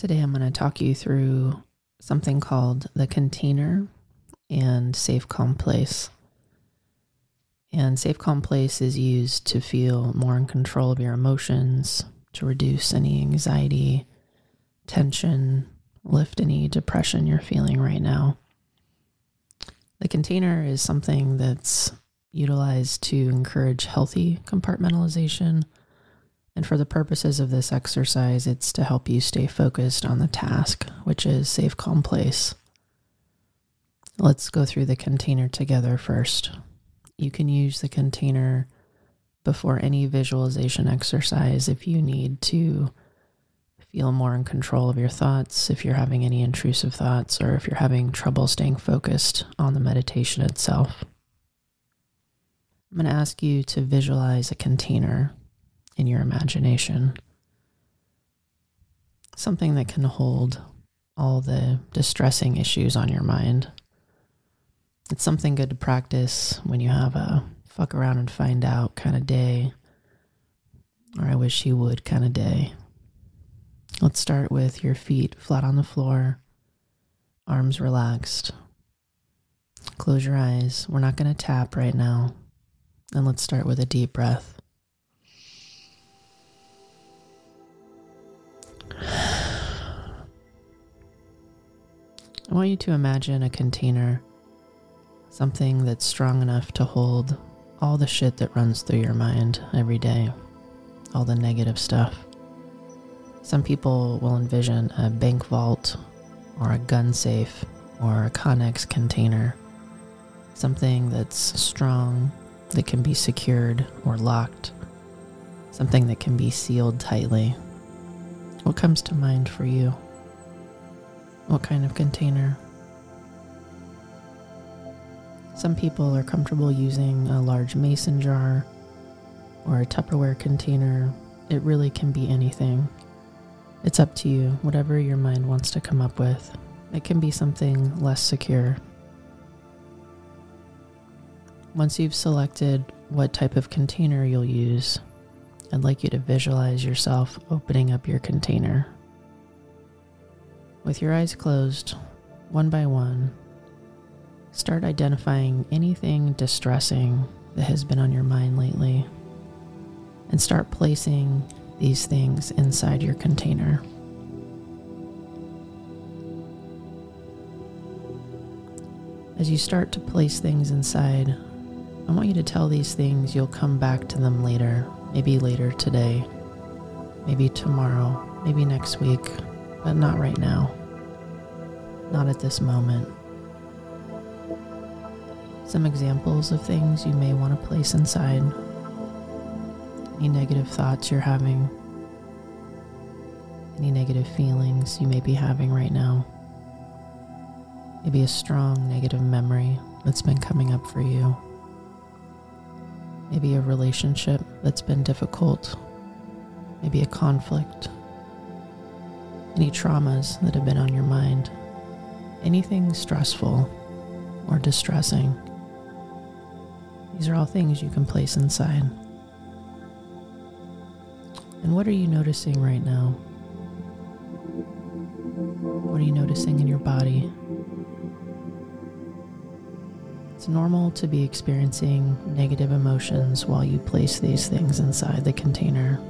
Today, I'm going to talk you through something called the container and safe calm place. And safe calm place is used to feel more in control of your emotions, to reduce any anxiety, tension, lift any depression you're feeling right now. The container is something that's utilized to encourage healthy compartmentalization and for the purposes of this exercise, it's to help you stay focused on the task, which is safe, calm place. Let's go through the container together first. You can use the container before any visualization exercise if you need to feel more in control of your thoughts, if you're having any intrusive thoughts, or if you're having trouble staying focused on the meditation itself. I'm going to ask you to visualize a container in your imagination. Something that can hold all the distressing issues on your mind. It's something good to practice when you have a fuck around and find out kind of day, or I wish you would kind of day. Let's start with your feet flat on the floor, arms relaxed. Close your eyes. We're not going to tap right now. And let's start with a deep breath. I want you to imagine a container, something that's strong enough to hold all the shit that runs through your mind every day, all the negative stuff. Some people will envision a bank vault or a gun safe or a Conex container, something that's strong, that can be secured or locked, something that can be sealed tightly. What comes to mind for you? What kind of container? Some people are comfortable using a large mason jar or a Tupperware container. It really can be anything. It's up to you, whatever your mind wants to come up with. It can be something less secure. Once you've selected what type of container you'll use, I'd like you to visualize yourself opening up your container. With your eyes closed, one by one, start identifying anything distressing that has been on your mind lately and start placing these things inside your container. As you start to place things inside, I want you to tell these things you'll come back to them later, maybe later today, maybe tomorrow, maybe next week, but not right now. Not at this moment. Some examples of things you may want to place inside. Any negative thoughts you're having. Any negative feelings you may be having right now. Maybe a strong negative memory that's been coming up for you. Maybe a relationship that's been difficult. Maybe a conflict any traumas that have been on your mind, anything stressful or distressing. These are all things you can place inside. And what are you noticing right now? What are you noticing in your body? It's normal to be experiencing negative emotions while you place these things inside the container.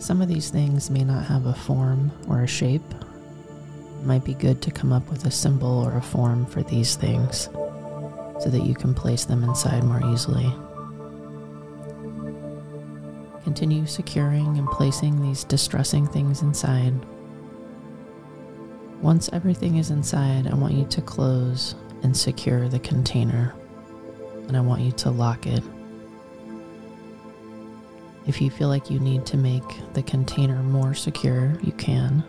Some of these things may not have a form or a shape. It might be good to come up with a symbol or a form for these things so that you can place them inside more easily. Continue securing and placing these distressing things inside. Once everything is inside, I want you to close and secure the container, and I want you to lock it if you feel like you need to make the container more secure, you can.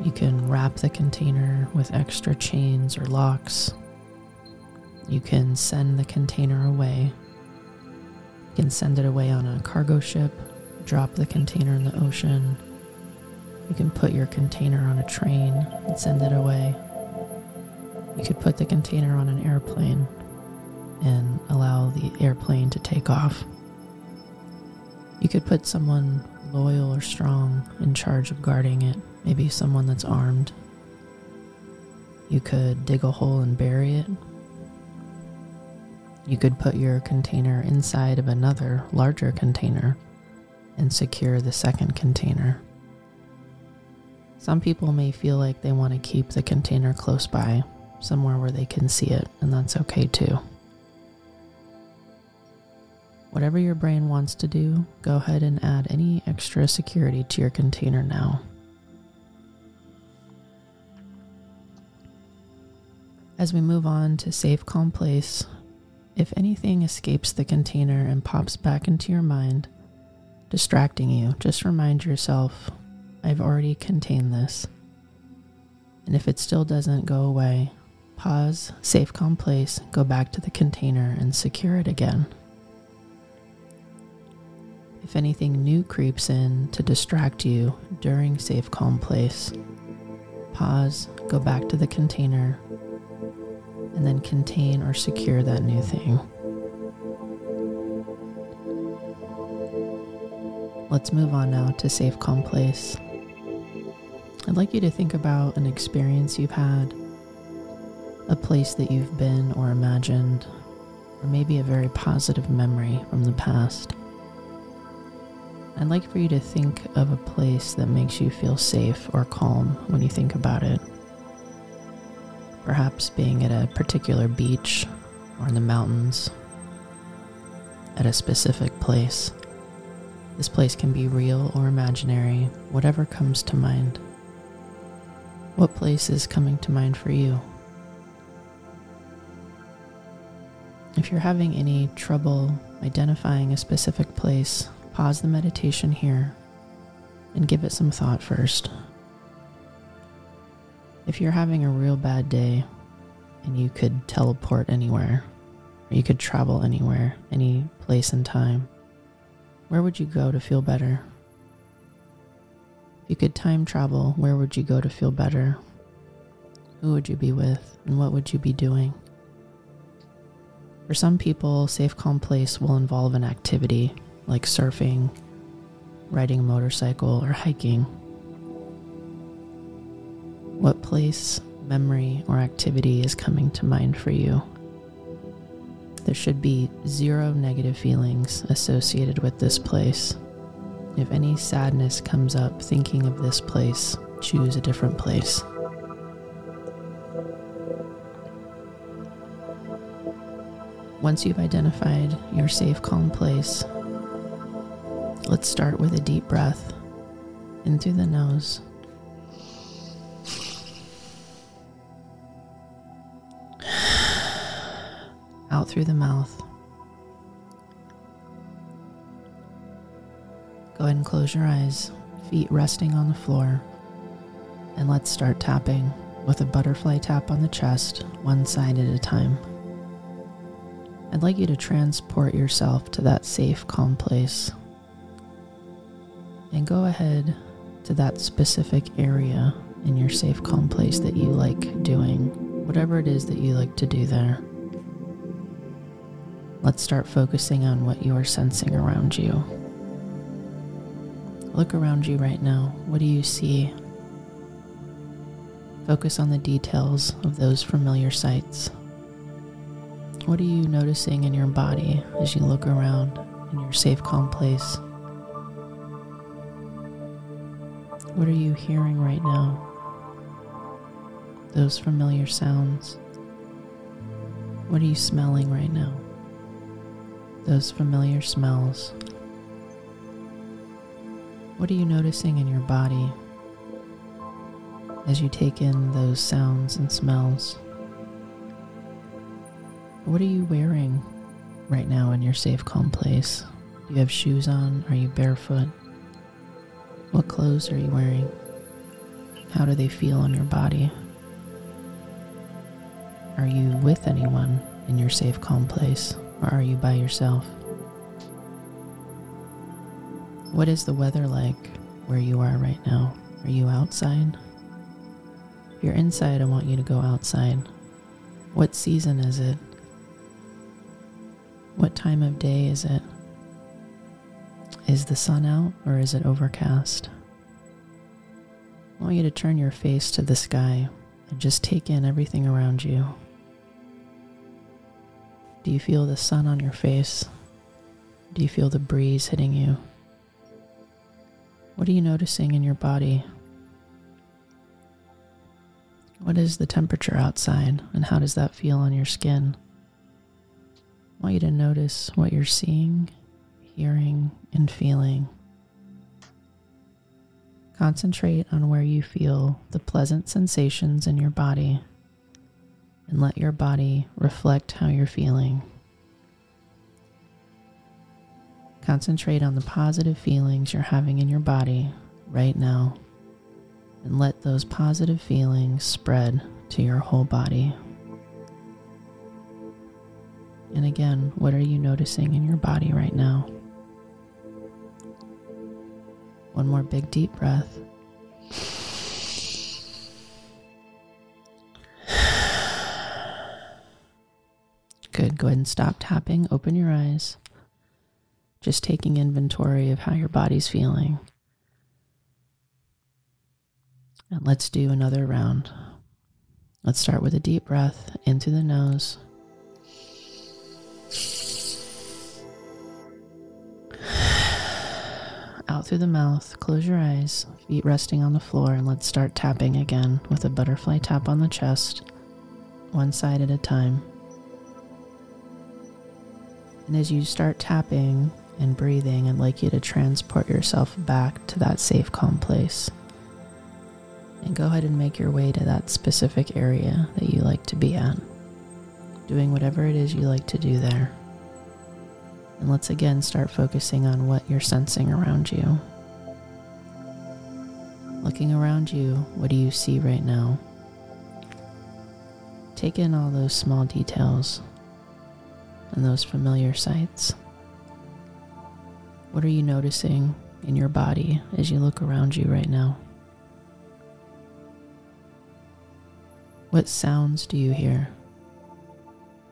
You can wrap the container with extra chains or locks. You can send the container away. You can send it away on a cargo ship, drop the container in the ocean. You can put your container on a train and send it away. You could put the container on an airplane and allow the airplane to take off. You could put someone loyal or strong in charge of guarding it, maybe someone that's armed. You could dig a hole and bury it. You could put your container inside of another larger container and secure the second container. Some people may feel like they want to keep the container close by, somewhere where they can see it, and that's okay too. Whatever your brain wants to do, go ahead and add any extra security to your container now. As we move on to safe, calm place, if anything escapes the container and pops back into your mind, distracting you, just remind yourself I've already contained this. And if it still doesn't go away, pause, safe, calm place, go back to the container and secure it again. If anything new creeps in to distract you during safe, calm place, pause, go back to the container, and then contain or secure that new thing. Let's move on now to safe, calm place. I'd like you to think about an experience you've had, a place that you've been or imagined, or maybe a very positive memory from the past. I'd like for you to think of a place that makes you feel safe or calm when you think about it. Perhaps being at a particular beach or in the mountains, at a specific place. This place can be real or imaginary, whatever comes to mind. What place is coming to mind for you? If you're having any trouble identifying a specific place, pause the meditation here and give it some thought first. If you're having a real bad day and you could teleport anywhere, or you could travel anywhere, any place and time, where would you go to feel better? If you could time travel, where would you go to feel better? Who would you be with, and what would you be doing? For some people, safe, calm place will involve an activity like surfing, riding a motorcycle, or hiking. What place, memory, or activity is coming to mind for you? There should be zero negative feelings associated with this place. If any sadness comes up thinking of this place, choose a different place. Once you've identified your safe, calm place, let's start with a deep breath in through the nose. Out through the mouth. Go ahead and close your eyes, feet resting on the floor. And let's start tapping with a butterfly tap on the chest, one side at a time. I'd like you to transport yourself to that safe, calm place. And go ahead to that specific area in your safe, calm place that you like doing, whatever it is that you like to do there. Let's start focusing on what you are sensing around you. Look around you right now. What do you see? Focus on the details of those familiar sights. What are you noticing in your body as you look around in your safe, calm place? What are you hearing right now? Those familiar sounds. What are you smelling right now? Those familiar smells. What are you noticing in your body as you take in those sounds and smells? What are you wearing right now in your safe, calm place? Do you have shoes on? Are you barefoot? What clothes are you wearing? How do they feel on your body? Are you with anyone in your safe, calm place, or are you by yourself? What is the weather like where you are right now? Are you outside? If you're inside, I want you to go outside. What season is it? What time of day is it? Is the sun out or is it overcast? I want you to turn your face to the sky and just take in everything around you. Do you feel the sun on your face? Do you feel the breeze hitting you? What are you noticing in your body? What is the temperature outside and how does that feel on your skin? I want you to notice what you're seeing, hearing, and feeling. Concentrate on where you feel the pleasant sensations in your body and let your body reflect how you're feeling. Concentrate on the positive feelings you're having in your body right now and let those positive feelings spread to your whole body. And again, what are you noticing in your body right now? One more big deep breath. Good. Go ahead and stop tapping. Open your eyes. Just taking inventory of how your body's feeling. And let's do another round. Let's start with a deep breath in through the nose. Out through the mouth, close your eyes, feet resting on the floor, and let's start tapping again with a butterfly tap on the chest, one side at a time. And as you start tapping and breathing, I'd like you to transport yourself back to that safe, calm place. And go ahead and make your way to that specific area that you like to be at, doing whatever it is you like to do there. And let's again start focusing on what you're sensing around you. Looking around you, what do you see right now? Take in all those small details and those familiar sights? What are you noticing in your body as you look around you right now? What sounds do you hear?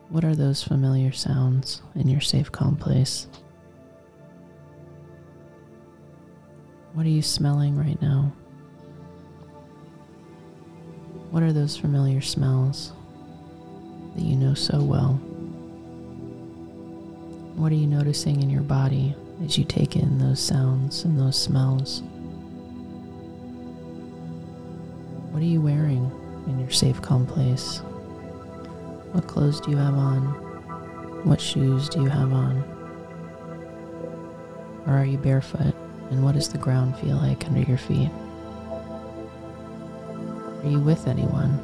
What are those familiar sounds in your safe, calm place? What are you smelling right now? What are those familiar smells that you know so well? What are you noticing in your body as you take in those sounds and those smells? What are you wearing in your safe, calm place? What clothes do you have on? What shoes do you have on? Or are you barefoot? And what does the ground feel like under your feet? Are you with anyone?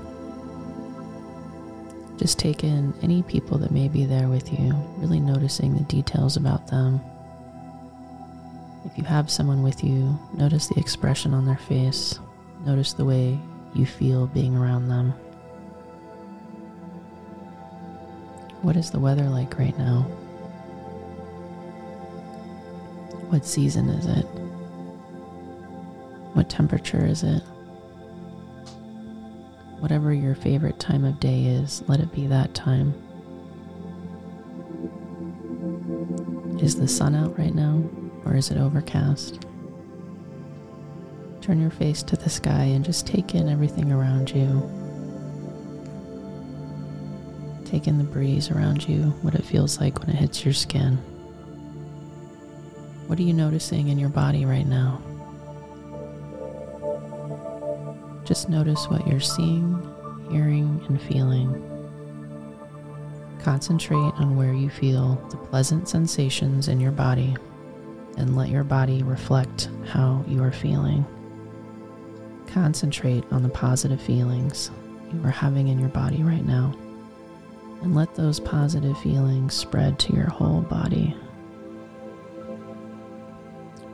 Just take in any people that may be there with you, really noticing the details about them. If you have someone with you, notice the expression on their face. Notice the way you feel being around them. What is the weather like right now? What season is it? What temperature is it? Whatever your favorite time of day is, let it be that time. Is the sun out right now, or is it overcast? Turn your face to the sky and just take in everything around you. Take in the breeze around you, what it feels like when it hits your skin. What are you noticing in your body right now? Just notice what you're seeing, hearing, and feeling. Concentrate on where you feel the pleasant sensations in your body and let your body reflect how you are feeling. Concentrate on the positive feelings you are having in your body right now and let those positive feelings spread to your whole body.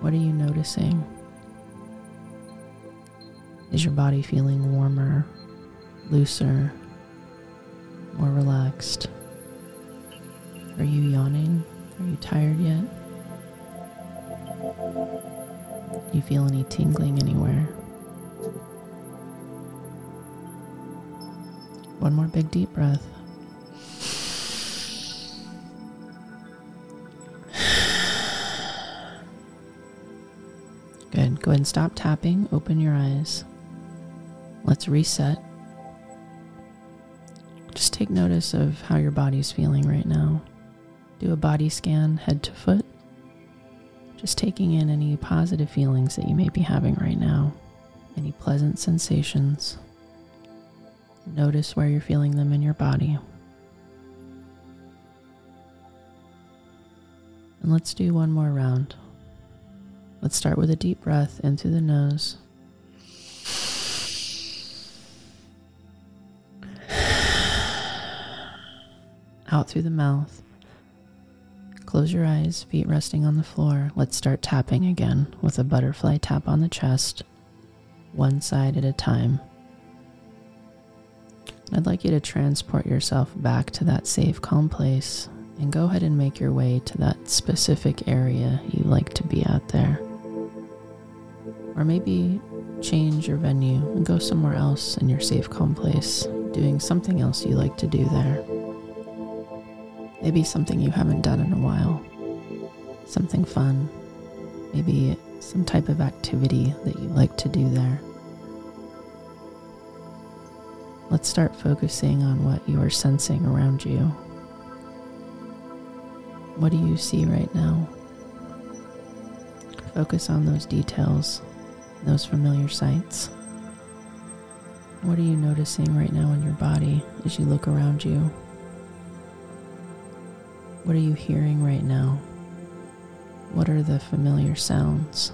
What are you noticing? Is your body feeling warmer, looser, more relaxed? Are you yawning? Are you tired yet? You feel any tingling anywhere? One more big deep breath. Good. Go ahead and stop tapping, open your eyes. Let's reset. Just take notice of how your body's feeling right now. Do a body scan head to foot. Just taking in any positive feelings that you may be having right now, any pleasant sensations. Notice where you're feeling them in your body. And let's do one more round. Let's start with a deep breath in through the nose. Out through the mouth. Close your eyes, feet resting on the floor. Let's start tapping again with a butterfly tap on the chest, one side at a time. I'd like you to transport yourself back to that safe, calm place and go ahead and make your way to that specific area you like to be at there. Or maybe change your venue and go somewhere else in your safe, calm place, doing something else you like to do there. Maybe something you haven't done in a while, something fun, maybe some type of activity that you like to do there. Let's start focusing on what you are sensing around you. What do you see right now? Focus on those details, those familiar sights. What are you noticing right now in your body as you look around you? What are you hearing right now? What are the familiar sounds?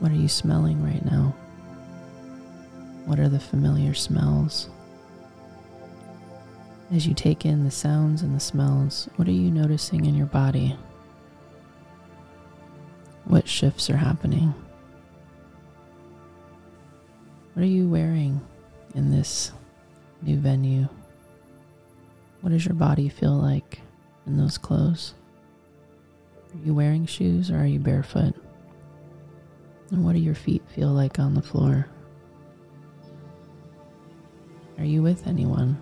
What are you smelling right now? What are the familiar smells? As you take in the sounds and the smells, what are you noticing in your body? What shifts are happening? What are you wearing in this new venue? What does your body feel like in those clothes? Are you wearing shoes or are you barefoot? And what do your feet feel like on the floor? Are you with anyone?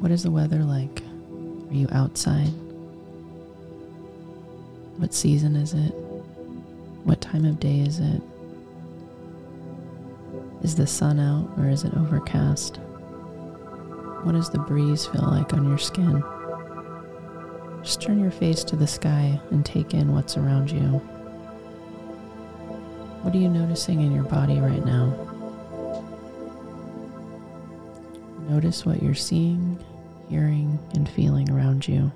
What is the weather like? Are you outside? What season is it? What time of day is it? Is the sun out or is it overcast? What does the breeze feel like on your skin? Just turn your face to the sky and take in what's around you. What are you noticing in your body right now? Notice what you're seeing, hearing, and feeling around you.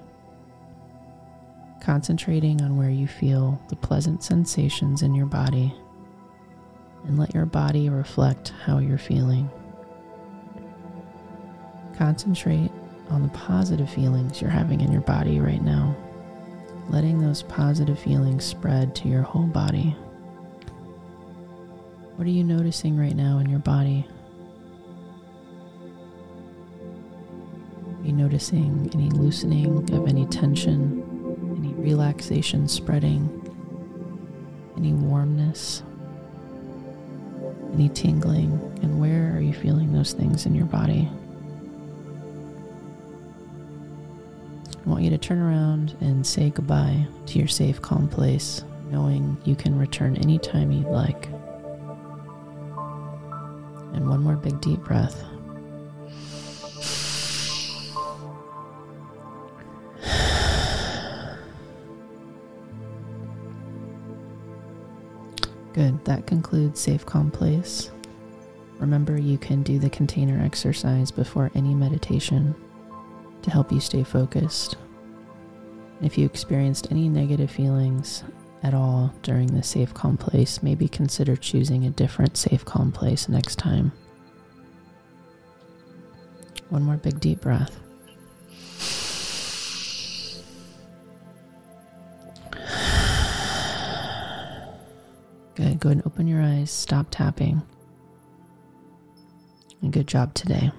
Concentrating on where you feel the pleasant sensations in your body, and let your body reflect how you're feeling. Concentrate on the positive feelings you're having in your body right now, letting those positive feelings spread to your whole body. What are you noticing right now in your body? Are you noticing any loosening of any tension, any relaxation spreading, any warmness, any tingling? And where are you feeling those things in your body? I want you to turn around and say goodbye to your safe, calm place, knowing you can return anytime you'd like. And one more big deep breath. Good. That concludes Safe Calm Place. Remember, you can do the container exercise before any meditation to help you stay focused. If you experienced any negative feelings at all during the safe, calm place, maybe consider choosing a different safe, calm place next time. One more big deep breath. Good. Go ahead and open your eyes. Stop tapping. And good job today.